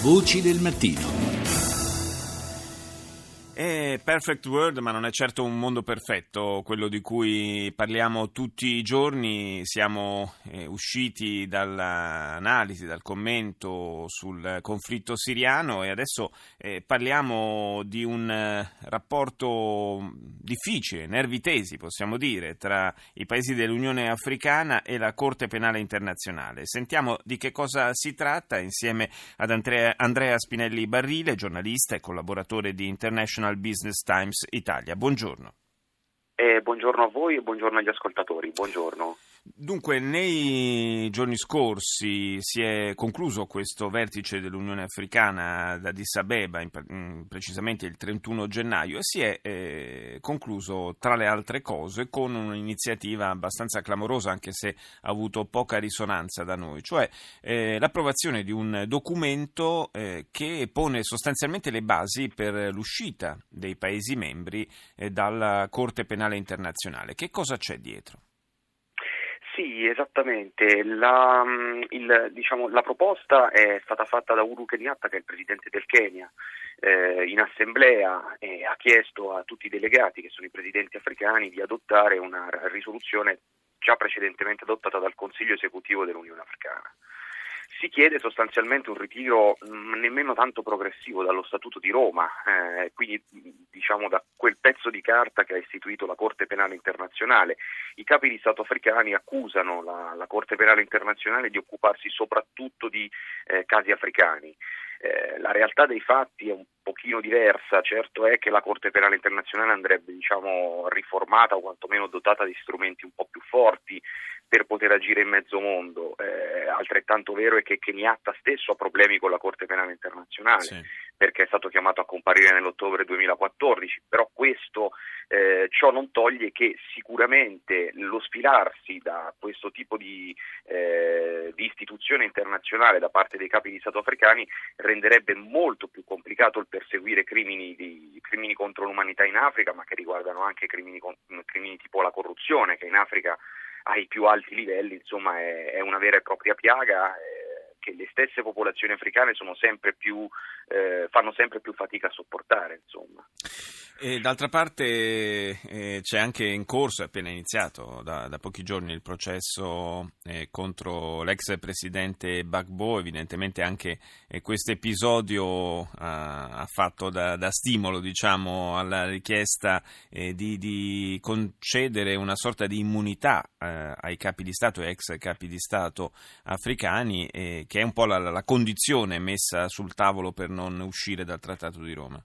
Voci del mattino. È perfect world, ma non è certo un mondo perfetto, quello di cui parliamo tutti i giorni. Siamo eh, usciti dall'analisi, dal commento sul conflitto siriano e adesso eh, parliamo di un eh, rapporto difficile, nervi tesi, possiamo dire, tra i paesi dell'Unione Africana e la Corte Penale Internazionale. Sentiamo di che cosa si tratta insieme ad Andrea Spinelli Barrile, giornalista e collaboratore di International International Business Times Italia. Buongiorno. Eh, buongiorno a voi e buongiorno agli ascoltatori. Buongiorno. Dunque, nei giorni scorsi si è concluso questo vertice dell'Unione Africana da Addis Abeba, in, precisamente il 31 gennaio, e si è eh, concluso, tra le altre cose, con un'iniziativa abbastanza clamorosa, anche se ha avuto poca risonanza da noi, cioè eh, l'approvazione di un documento eh, che pone sostanzialmente le basi per l'uscita dei Paesi membri eh, dalla Corte Penale Internazionale. Che cosa c'è dietro? Sì, esattamente. La, mm, il, diciamo, la, proposta è stata fatta da Uhuru Kenyatta, che è il presidente del Kenya, eh, in assemblea e ha chiesto a tutti i delegati, che sono i presidenti africani, di adottare una risoluzione già precedentemente adottata dal Consiglio esecutivo dell'Unione Africana si chiede sostanzialmente un ritiro mm, nemmeno tanto progressivo dallo Statuto di Roma, eh, quindi diciamo da quel pezzo di carta che ha istituito la Corte Penale Internazionale. I capi di Stato africani accusano la, la Corte Penale Internazionale di occuparsi soprattutto di eh, casi africani. Eh, la realtà dei fatti è un pochino diversa, certo è che la Corte Penale Internazionale andrebbe diciamo, riformata o quantomeno dotata di strumenti un po' più forti per poter agire in mezzo mondo. Eh, altrettanto vero è che Kenyatta stesso ha problemi con la Corte Penale Internazionale sì. perché è stato chiamato a comparire nell'ottobre 2014, però questo eh, ciò non toglie che sicuramente lo sfilarsi da questo tipo di, eh, di istituzione internazionale da parte dei capi di Stato africani renderebbe molto più complicato il perseguire crimini, di, crimini contro l'umanità in Africa, ma che riguardano anche crimini, crimini tipo la corruzione, che in Africa ai più alti livelli, insomma è, è una vera e propria piaga. Eh, che le stesse popolazioni africane sempre più, eh, fanno sempre più fatica a sopportare. D'altra parte eh, c'è anche in corso, è appena iniziato da, da pochi giorni il processo eh, contro l'ex presidente Bagbo, evidentemente anche eh, questo episodio ha, ha fatto da, da, stimolo diciamo, alla richiesta eh, di, di, concedere una sorta di immunità eh, ai capi di Stato e ex capi di Stato africani, che è un po' la, la condizione messa sul tavolo per non uscire dal Trattato di Roma.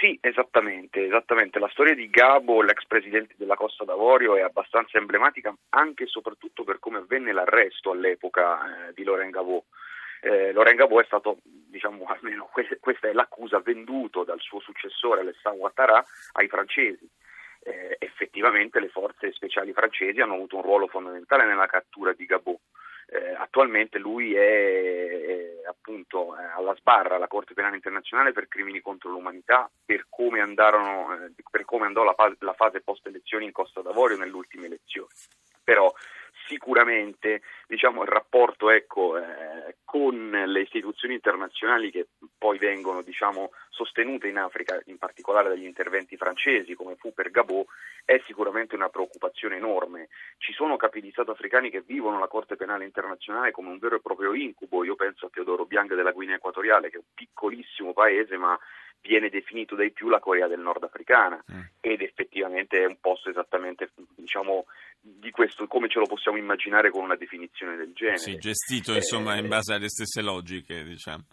Sì, esattamente, esattamente. La storia di Gabo, l'ex presidente della Costa d'Avorio, è abbastanza emblematica anche e soprattutto per come avvenne l'arresto all'epoca eh, di Laurent Gabo. Eh, Laurent Gabo è stato, diciamo, almeno questa è l'accusa, venduto dal suo successore Alessandro Ouattara ai francesi. Eh, effettivamente le forze speciali francesi hanno avuto un ruolo fondamentale nella cattura di Gabo. Eh, attualmente lui è, è appunto eh, alla sbarra alla Corte Penale Internazionale per crimini contro l'umanità per come, andarono, eh, per come andò la, la fase post elezioni in Costa d'Avorio nelle ultime elezioni. Però sicuramente diciamo, il rapporto ecco, eh, con le istituzioni internazionali che poi vengono diciamo, sostenute in Africa, in particolare dagli interventi francesi come fu per Gabot, è sicuramente una preoccupazione enorme. Ci sono capi di Stato africani che vivono la Corte Penale Internazionale come un vero e proprio incubo, io penso a Teodoro Biang della Guinea Equatoriale che è un piccolissimo paese ma viene definito dai più la Corea del Nord africana mm. ed effettivamente è un posto esattamente diciamo di questo come ce lo possiamo immaginare con una definizione del genere. Sì, gestito eh, insomma in base alle stesse logiche, diciamo.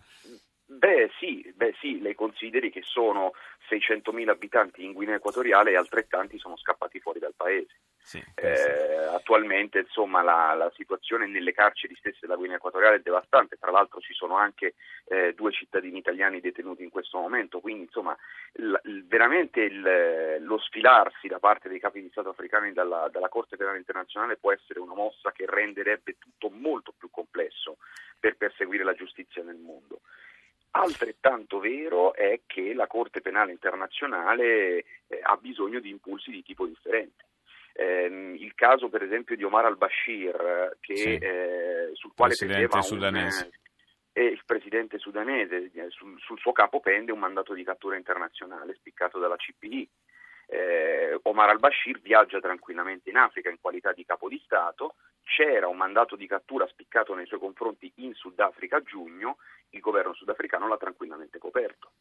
Beh sì, beh sì, lei consideri che sono 600.000 abitanti in Guinea Equatoriale e altrettanti sono scappati fuori dal paese. Sì, eh, attualmente insomma, la, la, situazione nelle carceri stesse della Guinea Equatoriale è devastante, tra l'altro ci sono anche eh, due cittadini italiani detenuti in questo momento, quindi insomma, l, l, veramente il, lo sfilarsi da parte dei capi di Stato africani dalla, dalla Corte Penale Internazionale può essere una mossa che renderebbe tutto molto più complesso per perseguire la giustizia nel mondo. Altrettanto vero è che la Corte Penale Internazionale eh, ha bisogno di impulsi di tipo differente. Eh, il caso per esempio di Omar al-Bashir, che, sì. eh, sul quale pendeva un, e il presidente sudanese, eh, sul, sul suo capo pende un mandato di cattura internazionale spiccato dalla CPI. Eh, Omar al-Bashir viaggia tranquillamente in Africa in qualità di capo di Stato, c'era un mandato di cattura spiccato nei suoi confronti in Sudafrica a giugno, il governo sudafricano l'ha tranquillamente coperto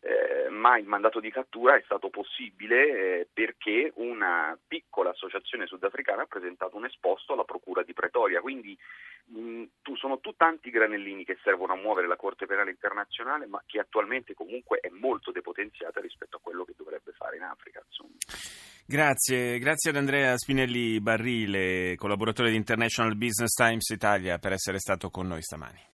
eh, ma il mandato di cattura è stato possibile eh, perché una piccola associazione sudafricana ha presentato un esposto alla Procura di Pretoria, quindi mh, tu, sono tu tanti granellini che servono a muovere la Corte Penale Internazionale, ma che attualmente comunque è molto depotenziata rispetto a quello che dovrebbe fare in Africa. Insomma. Grazie, grazie ad Andrea Spinelli Barrile, collaboratore di International Business Times Italia, per essere stato con noi stamani.